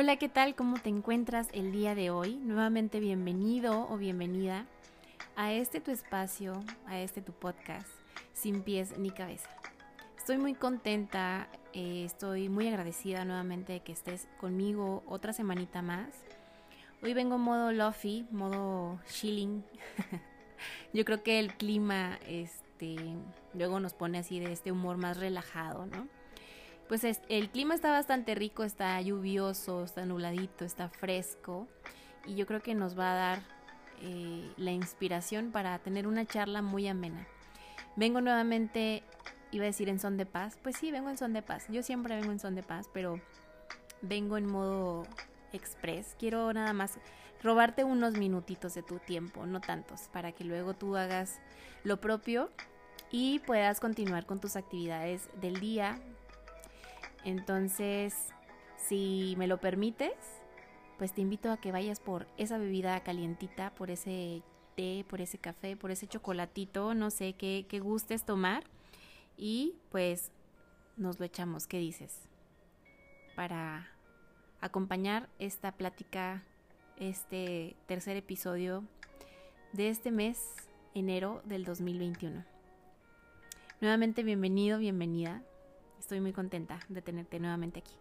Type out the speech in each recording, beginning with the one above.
Hola, ¿qué tal? ¿Cómo te encuentras el día de hoy? Nuevamente bienvenido o bienvenida a este tu espacio, a este tu podcast, sin pies ni cabeza. Estoy muy contenta, eh, estoy muy agradecida nuevamente de que estés conmigo otra semanita más. Hoy vengo modo lofi, modo chilling. Yo creo que el clima, este, luego nos pone así de este humor más relajado, ¿no? Pues el clima está bastante rico, está lluvioso, está nubladito, está fresco y yo creo que nos va a dar eh, la inspiración para tener una charla muy amena. Vengo nuevamente, iba a decir en son de paz, pues sí, vengo en son de paz, yo siempre vengo en son de paz, pero vengo en modo express, quiero nada más robarte unos minutitos de tu tiempo, no tantos, para que luego tú hagas lo propio y puedas continuar con tus actividades del día, entonces, si me lo permites, pues te invito a que vayas por esa bebida calientita, por ese té, por ese café, por ese chocolatito, no sé qué, qué gustes tomar. Y pues nos lo echamos, ¿qué dices? Para acompañar esta plática, este tercer episodio de este mes, enero del 2021. Nuevamente bienvenido, bienvenida. Estoy muy contenta de tenerte nuevamente aquí.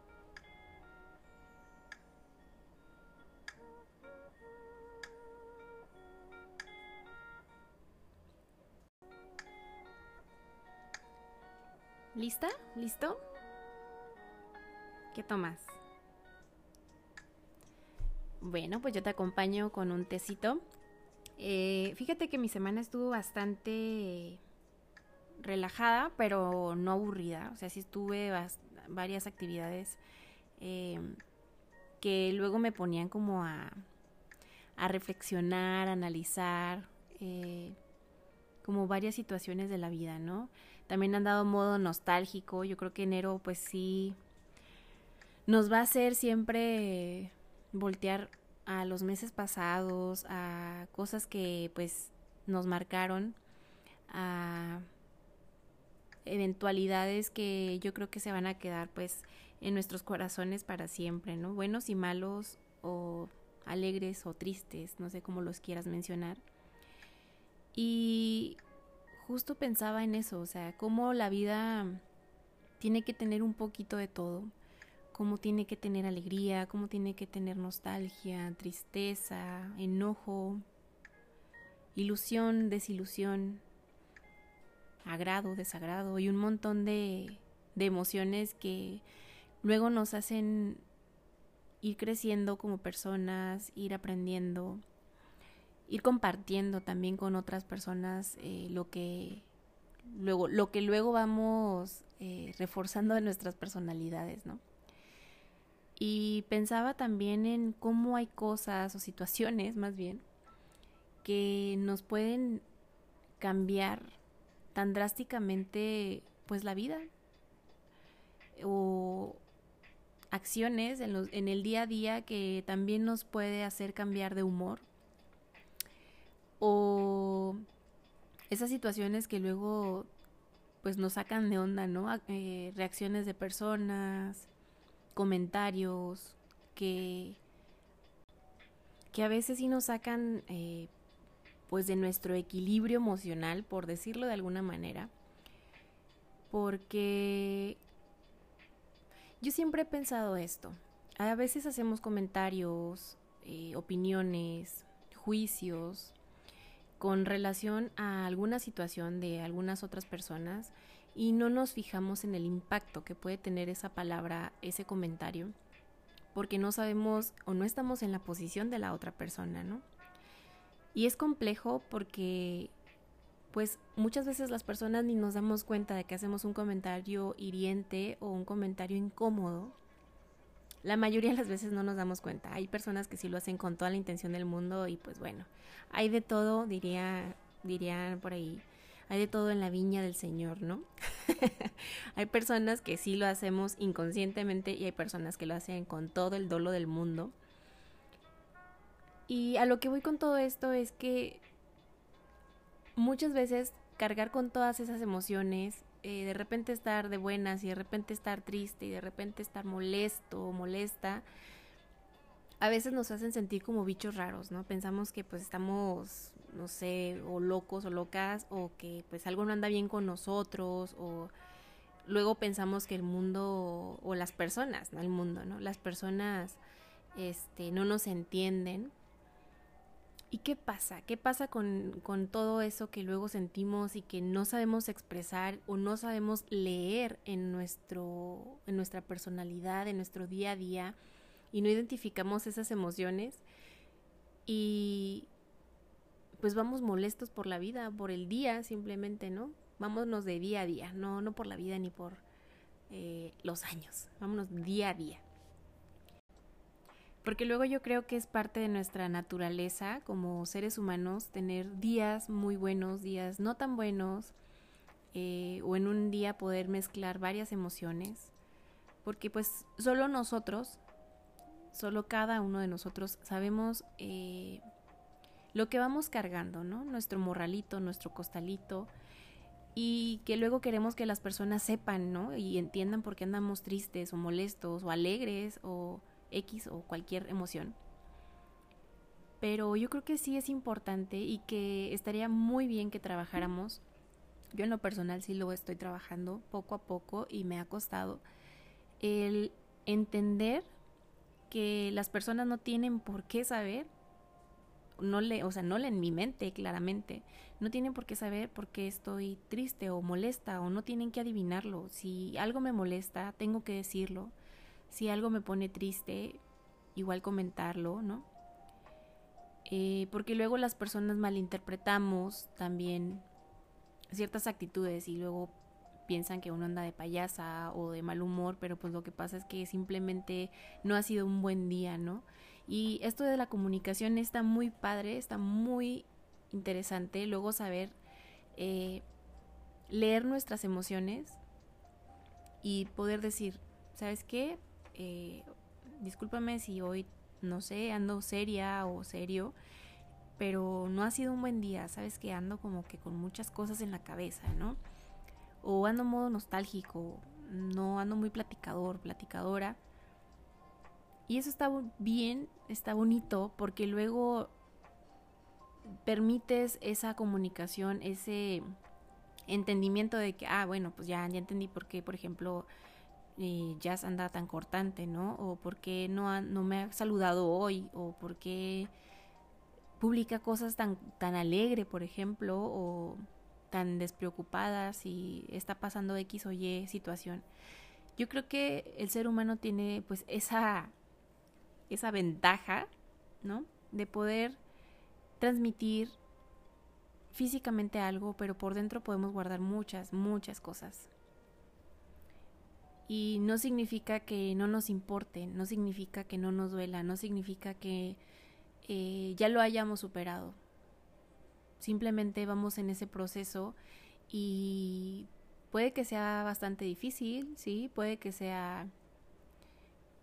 ¿Lista? ¿Listo? ¿Qué tomas? Bueno, pues yo te acompaño con un tecito. Eh, fíjate que mi semana estuvo bastante relajada, pero no aburrida. O sea, sí estuve varias actividades em, que luego me ponían como a, reflexionar, a analizar, eh, como varias situaciones de la vida, ¿no? También han dado modo nostálgico. Yo creo que enero, pues sí, nos va a hacer siempre voltear a los meses pasados, a cosas que pues nos marcaron, a eventualidades que yo creo que se van a quedar pues en nuestros corazones para siempre, ¿no? Buenos y malos o alegres o tristes, no sé cómo los quieras mencionar. Y justo pensaba en eso, o sea, cómo la vida tiene que tener un poquito de todo, cómo tiene que tener alegría, cómo tiene que tener nostalgia, tristeza, enojo, ilusión, desilusión, agrado, desagrado y un montón de, emociones que luego nos hacen ir creciendo como personas, ir aprendiendo, ir compartiendo también con otras personas eh, lo que luego lo que luego vamos eh, reforzando de nuestras personalidades, ¿no? Y pensaba también en cómo hay cosas o situaciones, más bien, que nos pueden cambiar tan drásticamente pues la vida o acciones en, el día a día que también nos puede hacer cambiar de humor o esas situaciones que luego pues nos sacan de onda, ¿no? Eh, reacciones de personas, comentarios que, que a veces sí nos sacan eh, pues de nuestro equilibrio emocional, por decirlo de alguna manera, porque yo siempre he pensado esto. A veces hacemos comentarios, eh, opiniones, juicios con relación a alguna situación de algunas otras personas y no nos fijamos en el impacto que puede tener esa palabra, ese comentario, porque no sabemos o no estamos en la posición de la otra persona, ¿no? Y es complejo porque pues muchas veces las personas ni nos damos cuenta de que hacemos un comentario hiriente o un comentario incómodo. La mayoría de las veces no nos damos cuenta. Hay personas que sí lo hacen con toda la intención del mundo y pues bueno, hay de todo, diría, dirían por ahí, hay de todo en la viña del Señor, ¿no? hay personas que sí lo hacemos inconscientemente y hay personas que lo hacen con todo el dolo del mundo. Y a lo que voy con todo esto es que muchas veces cargar con todas esas emociones, eh, de repente estar de buenas y de repente estar triste y de repente estar molesto o molesta, a veces nos hacen sentir como bichos raros, ¿no? Pensamos que pues estamos, no sé, o locos o locas, o que pues algo no anda bien con nosotros, o luego pensamos que el mundo, o las personas, no el mundo, ¿no? Las personas este, no nos entienden. ¿Y qué pasa? ¿Qué pasa con, con, todo eso que luego sentimos y que no sabemos expresar o no sabemos leer en, nuestro, en nuestra personalidad, en nuestro día a día y no identificamos esas emociones y pues vamos molestos por la vida, por el día simplemente, ¿no? Vámonos de día a día, no, no por la vida ni por eh, los años, vámonos día a día. Porque luego yo creo que es parte de nuestra naturaleza como seres humanos tener días muy buenos, días no tan buenos, eh, o en un día poder mezclar varias emociones. Porque pues solo nosotros, solo cada uno de nosotros sabemos eh, lo que vamos cargando, ¿no? Nuestro morralito, nuestro costalito, y que luego queremos que las personas sepan, ¿no? Y entiendan por qué andamos tristes o molestos o alegres o X o cualquier emoción. Pero yo creo que sí es importante y que estaría muy bien que trabajáramos. Yo en lo personal sí lo estoy trabajando poco a poco y me ha costado el entender que las personas no tienen por qué saber no le, o sea, no le en mi mente claramente, no tienen por qué saber por qué estoy triste o molesta o no tienen que adivinarlo. Si algo me molesta, tengo que decirlo si algo me pone triste, igual comentarlo, ¿no? Eh, porque luego las personas malinterpretamos también ciertas actitudes y luego piensan que uno anda de payasa o de mal humor, pero pues lo que pasa es que simplemente no ha sido un buen día, ¿no? Y esto de la comunicación está muy padre, está muy interesante, luego saber eh, leer nuestras emociones y poder decir, ¿sabes qué? Eh, discúlpame si hoy, no sé, ando seria o serio, pero no ha sido un buen día, sabes que ando como que con muchas cosas en la cabeza, ¿no? O ando modo nostálgico, no ando muy platicador, platicadora. Y eso está bien, está bonito, porque luego permites esa comunicación, ese entendimiento de que, ah, bueno, pues ya, ya entendí por qué, por ejemplo, eh, Jazz anda tan cortante, ¿no? O por qué no, no me ha saludado hoy, o por qué publica cosas tan, tan alegre, por ejemplo, o tan despreocupadas y está pasando X o Y situación. Yo creo que el ser humano tiene pues esa, esa ventaja, ¿no? De poder transmitir físicamente algo, pero por dentro podemos guardar muchas, muchas cosas. Y no significa que no nos importe, no significa que no nos duela, no significa que eh, ya lo hayamos superado. Simplemente vamos en ese proceso y puede que sea bastante difícil, sí, puede que sea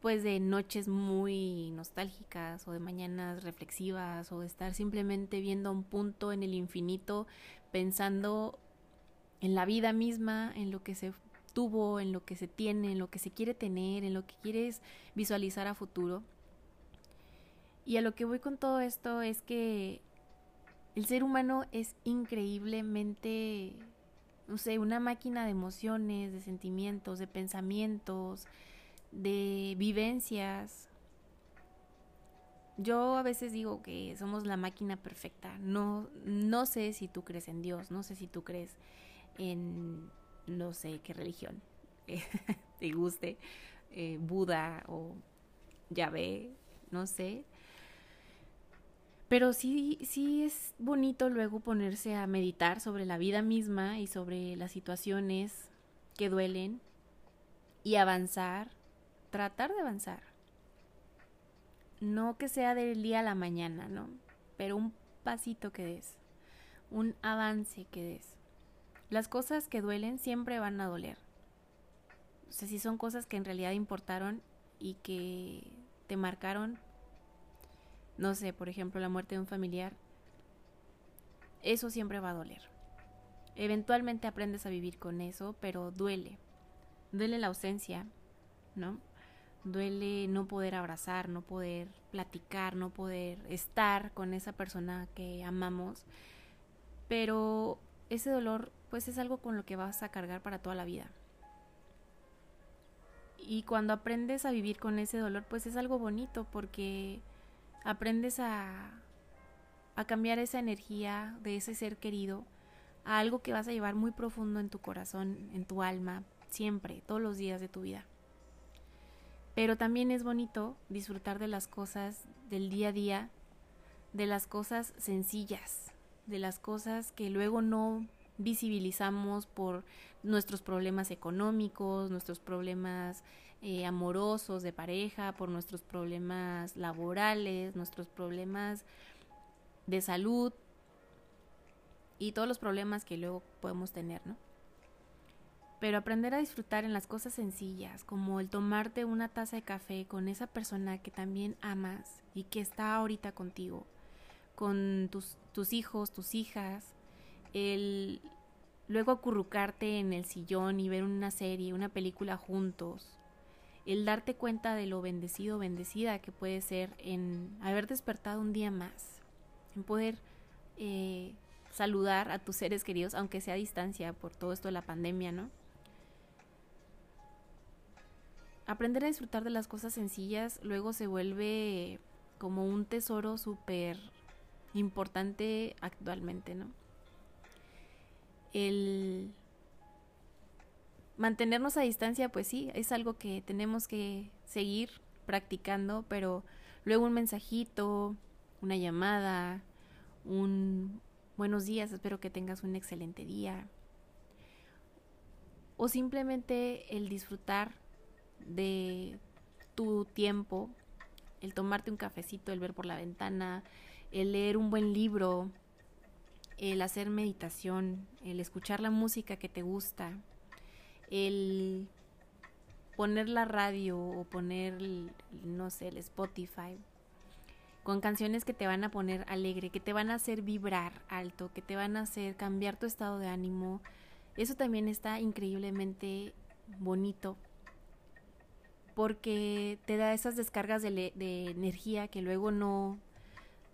pues de noches muy nostálgicas o de mañanas reflexivas o de estar simplemente viendo un punto en el infinito pensando en la vida misma, en lo que se tuvo, en lo que se tiene, en lo que se quiere tener, en lo que quieres visualizar a futuro. Y a lo que voy con todo esto es que el ser humano es increíblemente, no sé, una máquina de emociones, de sentimientos, de pensamientos, de vivencias. Yo a veces digo que somos la máquina perfecta. No, no sé si tú crees en Dios, no sé si tú crees en no sé qué religión te guste, eh, Buda o Yahvé, no sé. Pero sí, sí es bonito luego ponerse a meditar sobre la vida misma y sobre las situaciones que duelen y avanzar, tratar de avanzar. No que sea del día a la mañana, ¿no? Pero un pasito que des, un avance que des. Las cosas que duelen siempre van a doler. O sea, si son cosas que en realidad importaron y que te marcaron, no sé, por ejemplo, la muerte de un familiar, eso siempre va a doler. Eventualmente aprendes a vivir con eso, pero duele. Duele la ausencia, ¿no? duele no poder abrazar, no poder platicar, no poder estar con esa persona que amamos, pero ese dolor pues es algo con lo que vas a cargar para toda la vida. Y cuando aprendes a vivir con ese dolor, pues es algo bonito porque aprendes a, a cambiar esa energía de ese ser querido a algo que vas a llevar muy profundo en tu corazón, en tu alma, siempre, todos los días de tu vida. Pero también es bonito disfrutar de las cosas del día a día, de las cosas sencillas, de las cosas que luego no visibilizamos por nuestros problemas económicos, nuestros problemas eh, amorosos de pareja, por nuestros problemas laborales, nuestros problemas de salud y todos los problemas que luego podemos tener, ¿no? pero aprender a disfrutar en las cosas sencillas, como el tomarte una taza de café con esa persona que también amas y que está ahorita contigo, con tus, tus hijos, tus hijas, el luego acurrucarte en el sillón y ver una serie, una película juntos, el darte cuenta de lo bendecido bendecida que puede ser en haber despertado un día más, en poder eh, saludar a tus seres queridos, aunque sea a distancia por todo esto de la pandemia, ¿no? aprender a disfrutar de las cosas sencillas luego se vuelve como un tesoro súper importante actualmente, ¿no? El mantenernos a distancia, pues sí, es algo que tenemos que seguir practicando, pero luego un mensajito, una llamada, un buenos días, espero que tengas un excelente día. O simplemente el disfrutar de tu tiempo, el tomarte un cafecito, el ver por la ventana, el leer un buen libro, el hacer meditación, el escuchar la música que te gusta, el poner la radio o poner, no sé, el Spotify, con canciones que te van a poner alegre, que te van a hacer vibrar alto, que te van a hacer cambiar tu estado de ánimo. Eso también está increíblemente bonito porque te da esas descargas de, de energía que luego no,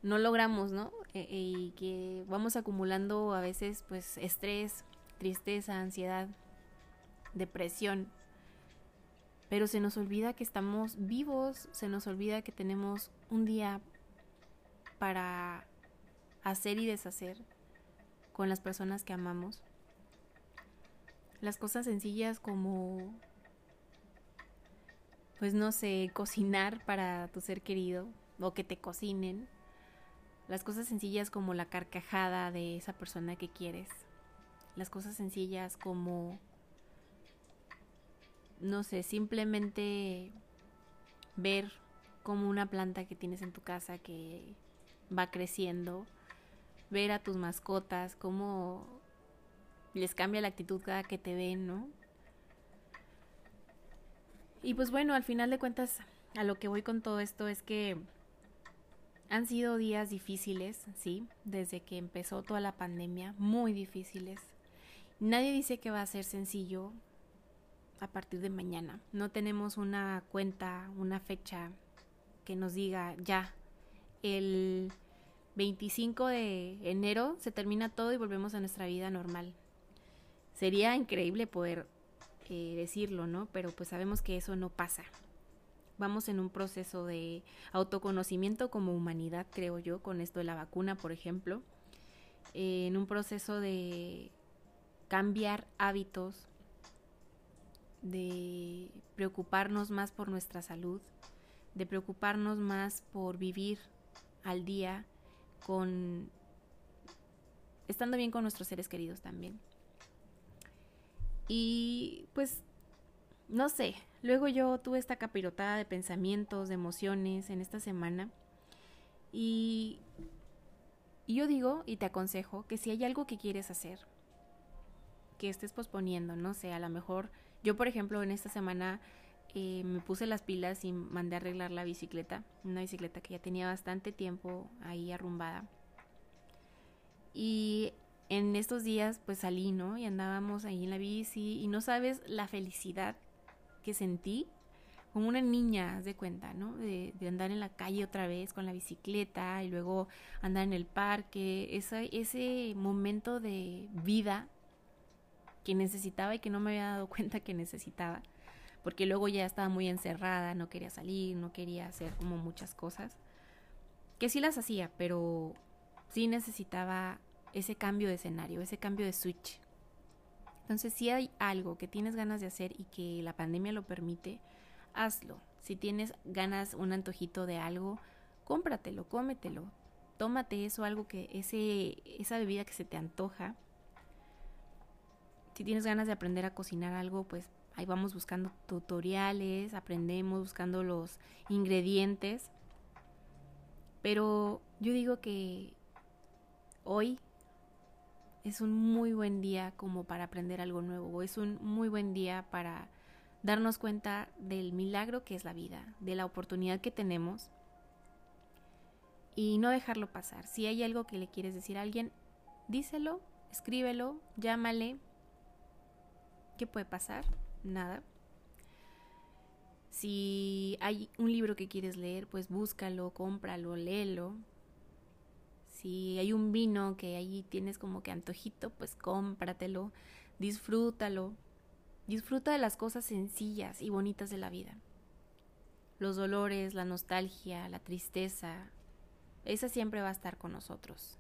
no logramos, ¿no? E, e, y que vamos acumulando a veces pues estrés, tristeza, ansiedad, depresión. Pero se nos olvida que estamos vivos, se nos olvida que tenemos un día para hacer y deshacer con las personas que amamos. Las cosas sencillas como pues no sé, cocinar para tu ser querido o que te cocinen. Las cosas sencillas como la carcajada de esa persona que quieres. Las cosas sencillas como, no sé, simplemente ver como una planta que tienes en tu casa que va creciendo. Ver a tus mascotas, cómo les cambia la actitud cada que te ven, ¿no? Y pues bueno, al final de cuentas, a lo que voy con todo esto es que han sido días difíciles, sí, desde que empezó toda la pandemia, muy difíciles. Nadie dice que va a ser sencillo a partir de mañana. No tenemos una cuenta, una fecha que nos diga ya, el 25 de enero se termina todo y volvemos a nuestra vida normal. Sería increíble poder decirlo, ¿no? Pero pues sabemos que eso no pasa. Vamos en un proceso de autoconocimiento como humanidad, creo yo, con esto de la vacuna, por ejemplo. en un proceso de cambiar hábitos, de preocuparnos más por nuestra salud, de preocuparnos más por vivir al día con estando bien con nuestros seres queridos también. Y pues, no sé, luego yo tuve esta capirotada de pensamientos, de emociones en esta semana. Y, yo digo y te aconsejo que si hay algo que quieres hacer, que estés posponiendo, no sé, a lo mejor yo por ejemplo en esta semana eh, me puse las pilas y mandé a arreglar la bicicleta, una bicicleta que ya tenía bastante tiempo ahí arrumbada. Y en estos días pues salí, ¿no? Y andábamos ahí en la bici y no sabes la felicidad que sentí como una niña, de cuenta, ¿no? De, andar en la calle otra vez con la bicicleta y luego andar en el parque, ese, ese momento de vida que necesitaba y que no me había dado cuenta que necesitaba, porque luego ya estaba muy encerrada, no quería salir, no quería hacer como muchas cosas, que sí las hacía, pero sí necesitaba ese cambio de escenario, ese cambio de switch. Entonces, si hay algo que tienes ganas de hacer y que la pandemia lo permite, hazlo. Si tienes ganas, un antojito de algo, cómpratelo, cómetelo. Tómate eso, algo que, ese, esa bebida que se te antoja. Si tienes ganas de aprender a cocinar algo, pues ahí vamos buscando tutoriales, aprendemos buscando los ingredientes. Pero yo digo que hoy es un muy buen día como para aprender algo nuevo, es un muy buen día para darnos cuenta del milagro que es la vida, de la oportunidad que tenemos y no dejarlo pasar. Si hay algo que le quieres decir a alguien, díselo, escríbelo, llámale. ¿Qué puede pasar? Nada. Si hay un libro que quieres leer, pues búscalo, cómpralo, léelo. Si hay un vino que ahí tienes como que antojito, pues cómpratelo, disfrútalo. Disfruta de las cosas sencillas y bonitas de la vida. Los dolores, la nostalgia, la tristeza, esa siempre va a estar con nosotros.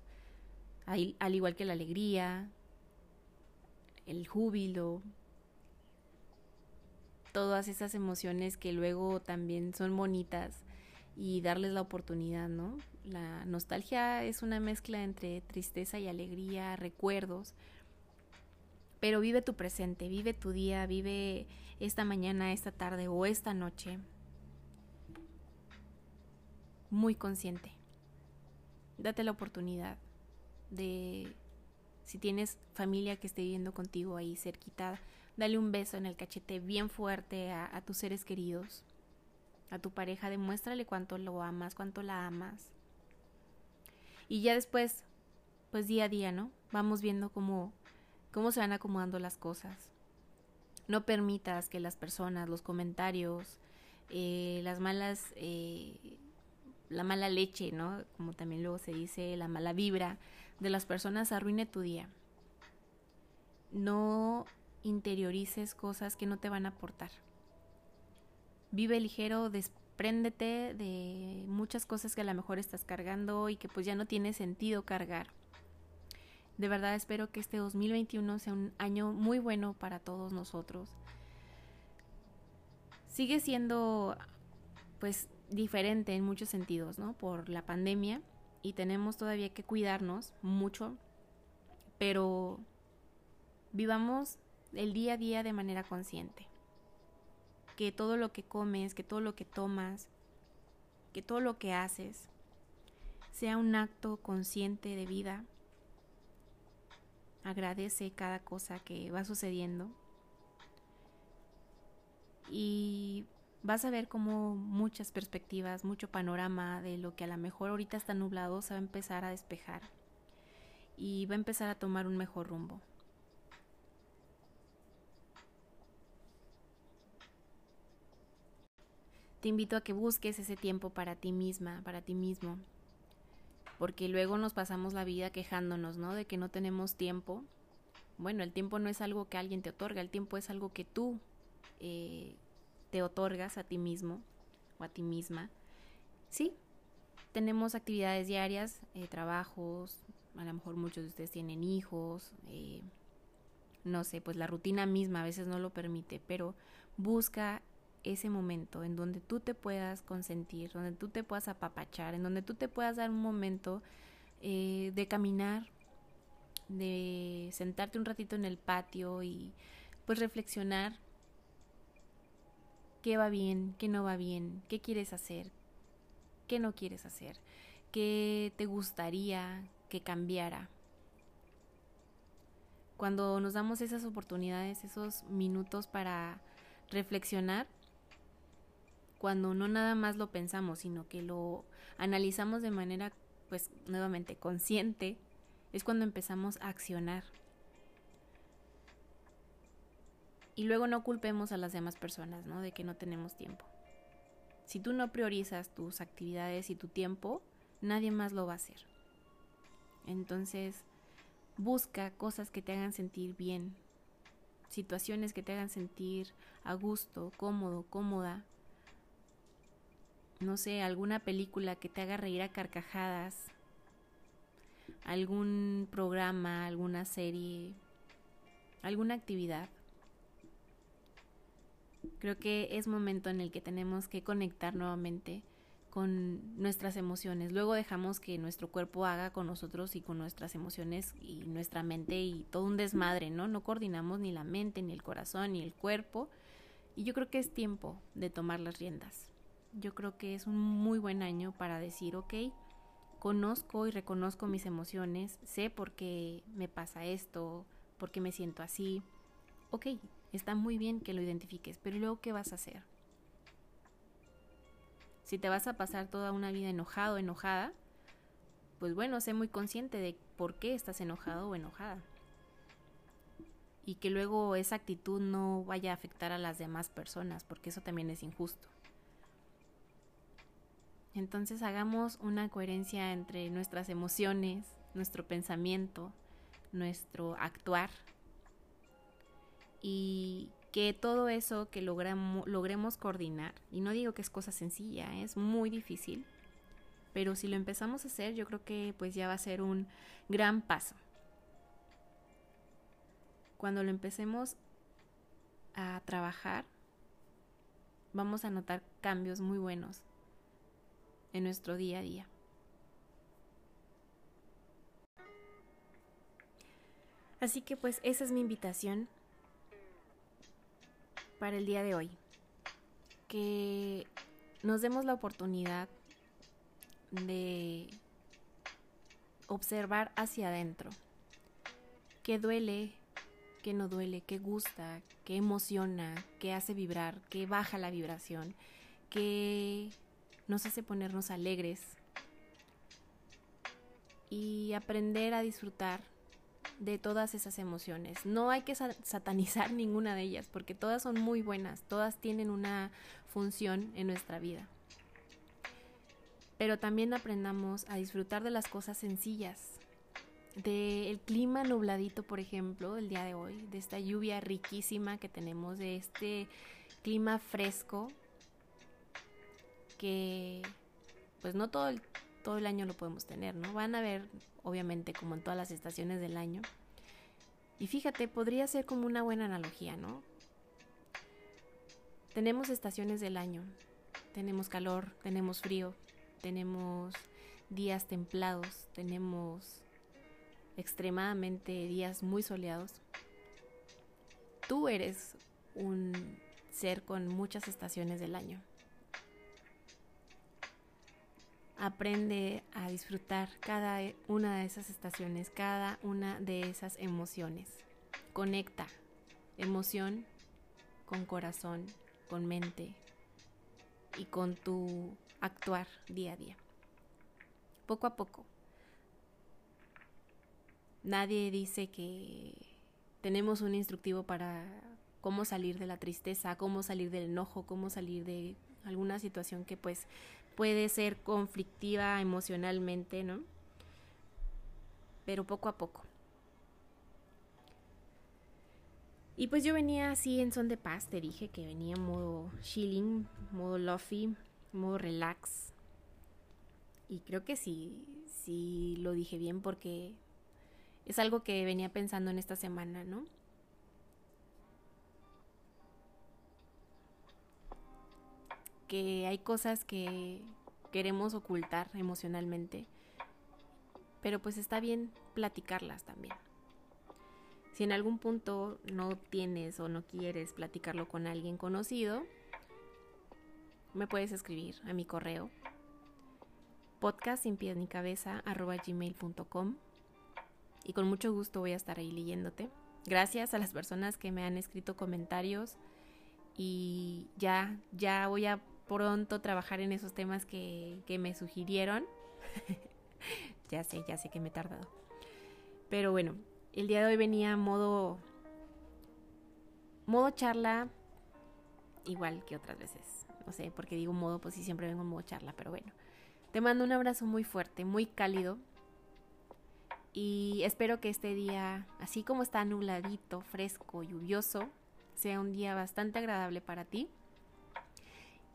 Al, igual que la alegría, el júbilo, todas esas emociones que luego también son bonitas y darles la oportunidad, ¿no? La nostalgia es una mezcla entre tristeza y alegría, recuerdos, pero vive tu presente, vive tu día, vive esta mañana, esta tarde o esta noche muy consciente. Date la oportunidad de, si tienes familia que esté viviendo contigo ahí cerquita, dale un beso en el cachete bien fuerte a, a tus seres queridos, a tu pareja, demuéstrale cuánto lo amas, cuánto la amas. Y ya después, pues día a día, ¿no? Vamos viendo cómo cómo se van acomodando las cosas. No permitas que las personas, los comentarios, eh, las malas, eh, la mala leche, ¿no? Como también luego se dice, la mala vibra de las personas arruine tu día. No interiorices cosas que no te van a aportar. Vive ligero, despréndete de muchas cosas que a lo mejor estás cargando y que pues ya no tiene sentido cargar. De verdad espero que este 2021 sea un año muy bueno para todos nosotros. Sigue siendo pues diferente en muchos sentidos, ¿no? Por la pandemia y tenemos todavía que cuidarnos mucho, pero vivamos el día a día de manera consciente. Que todo lo que comes, que todo lo que tomas, que todo lo que haces sea un acto consciente de vida Agradece cada cosa que va sucediendo. Y vas a ver como muchas perspectivas, mucho panorama de lo que a lo mejor ahorita está nublado se va a empezar a despejar y va a empezar a tomar un mejor rumbo. Te invito a que busques ese tiempo para ti misma, para ti mismo, porque luego nos pasamos la vida quejándonos, ¿no? De que no tenemos tiempo. Bueno, el tiempo no es algo que alguien te otorga, el tiempo es algo que tú eh, te otorgas a ti mismo o a ti misma. Sí, tenemos actividades diarias, eh, trabajos, a lo mejor muchos de ustedes tienen hijos, eh, no sé, pues la rutina misma a veces no lo permite, pero busca ese momento en donde tú te puedas consentir, donde tú te puedas apapachar, en donde tú te puedas dar un momento eh, de caminar, de sentarte un ratito en el patio y pues reflexionar qué va bien, qué no va bien, qué quieres hacer, qué no quieres hacer, qué te gustaría que cambiara. Cuando nos damos esas oportunidades, esos minutos para reflexionar, cuando no nada más lo pensamos, sino que lo analizamos de manera, pues nuevamente, consciente, es cuando empezamos a accionar. Y luego no culpemos a las demás personas, ¿no? De que no tenemos tiempo. Si tú no priorizas tus actividades y tu tiempo, nadie más lo va a hacer. Entonces, busca cosas que te hagan sentir bien, situaciones que te hagan sentir a gusto, cómodo, cómoda. No sé, alguna película que te haga reír a carcajadas, algún programa, alguna serie, alguna actividad. Creo que es momento en el que tenemos que conectar nuevamente con nuestras emociones. Luego dejamos que nuestro cuerpo haga con nosotros y con nuestras emociones y nuestra mente y todo un desmadre, ¿no? No coordinamos ni la mente, ni el corazón, ni el cuerpo. Y yo creo que es tiempo de tomar las riendas. Yo creo que es un muy buen año para decir, ok, conozco y reconozco mis emociones, sé por qué me pasa esto, por qué me siento así. Ok, está muy bien que lo identifiques, pero luego, ¿qué vas a hacer? Si te vas a pasar toda una vida enojado o enojada, pues bueno, sé muy consciente de por qué estás enojado o enojada. Y que luego esa actitud no vaya a afectar a las demás personas, porque eso también es injusto. Entonces hagamos una coherencia entre nuestras emociones, nuestro pensamiento, nuestro actuar y que todo eso que logremos coordinar, y no digo que es cosa sencilla, es muy difícil, pero si lo empezamos a hacer yo creo que pues ya va a ser un gran paso. Cuando lo empecemos a trabajar, vamos a notar cambios muy buenos en nuestro día a día. Así que pues esa es mi invitación para el día de hoy. Que nos demos la oportunidad de observar hacia adentro. ¿Qué duele? ¿Qué no duele? ¿Qué gusta? ¿Qué emociona? ¿Qué hace vibrar? ¿Qué baja la vibración? ¿Qué nos hace ponernos alegres? Y aprender a disfrutar de todas esas emociones. No hay que satanizar ninguna de ellas porque todas son muy buenas, todas tienen una función en nuestra vida. Pero también aprendamos a disfrutar de las cosas sencillas, del clima nubladito, por ejemplo, el día de hoy, de esta lluvia riquísima que tenemos, de este clima fresco que pues no todo el todo el año lo podemos tener, ¿no? Van a ver, obviamente, como en todas las estaciones del año. Y fíjate, podría ser como una buena analogía, ¿no? Tenemos estaciones del año. Tenemos calor, tenemos frío, tenemos días templados, tenemos extremadamente días muy soleados. Tú eres un ser con muchas estaciones del año. Aprende a disfrutar cada una de esas estaciones, cada una de esas emociones. Conecta emoción con corazón, con mente y con tu actuar día a día. Poco a poco. Nadie dice que tenemos un instructivo para cómo salir de la tristeza, cómo salir del enojo, cómo salir de alguna situación que pues puede ser conflictiva emocionalmente, ¿no? Pero poco a poco. Y pues yo venía así en son de paz, te dije que venía en modo chilling, modo lofi, modo relax. Y creo que sí, sí lo dije bien porque es algo que venía pensando en esta semana, ¿no? Que hay cosas que queremos ocultar emocionalmente, pero pues está bien platicarlas también. Si en algún punto no tienes o no quieres platicarlo con alguien conocido, me puedes escribir a mi correo podcast sin pies ni cabeza gmail.com y con mucho gusto voy a estar ahí leyéndote. Gracias a las personas que me han escrito comentarios y ya, ya voy a pronto trabajar en esos temas que, me sugirieron. ya sé, ya sé que me he tardado. Pero bueno, el día de hoy venía modo modo charla igual que otras veces. no sé, porque digo modo, pues sí, siempre vengo en modo charla, pero bueno. Te mando un abrazo muy fuerte, muy cálido. Y espero que este día, así como está nubladito, fresco, lluvioso, sea un día bastante agradable para ti.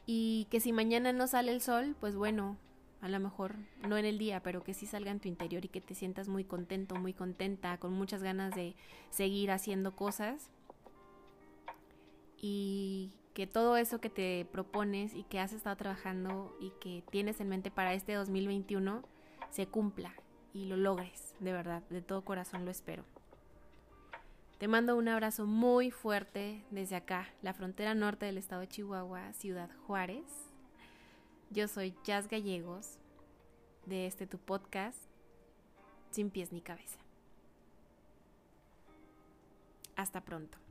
Y que si mañana no sale el sol, pues bueno, a lo mejor no en el día, pero que sí salga en tu interior y que te sientas muy contento, muy contenta, con muchas ganas de seguir haciendo cosas. Y que todo eso que te propones y que has estado trabajando y que tienes en mente para este 2021 se cumpla y lo logres, de verdad, de todo corazón lo espero. Te mando un abrazo muy fuerte desde acá, la frontera norte del estado de Chihuahua, Ciudad Juárez. Yo soy Jazz Gallegos de este tu podcast, Sin pies ni cabeza. Hasta pronto.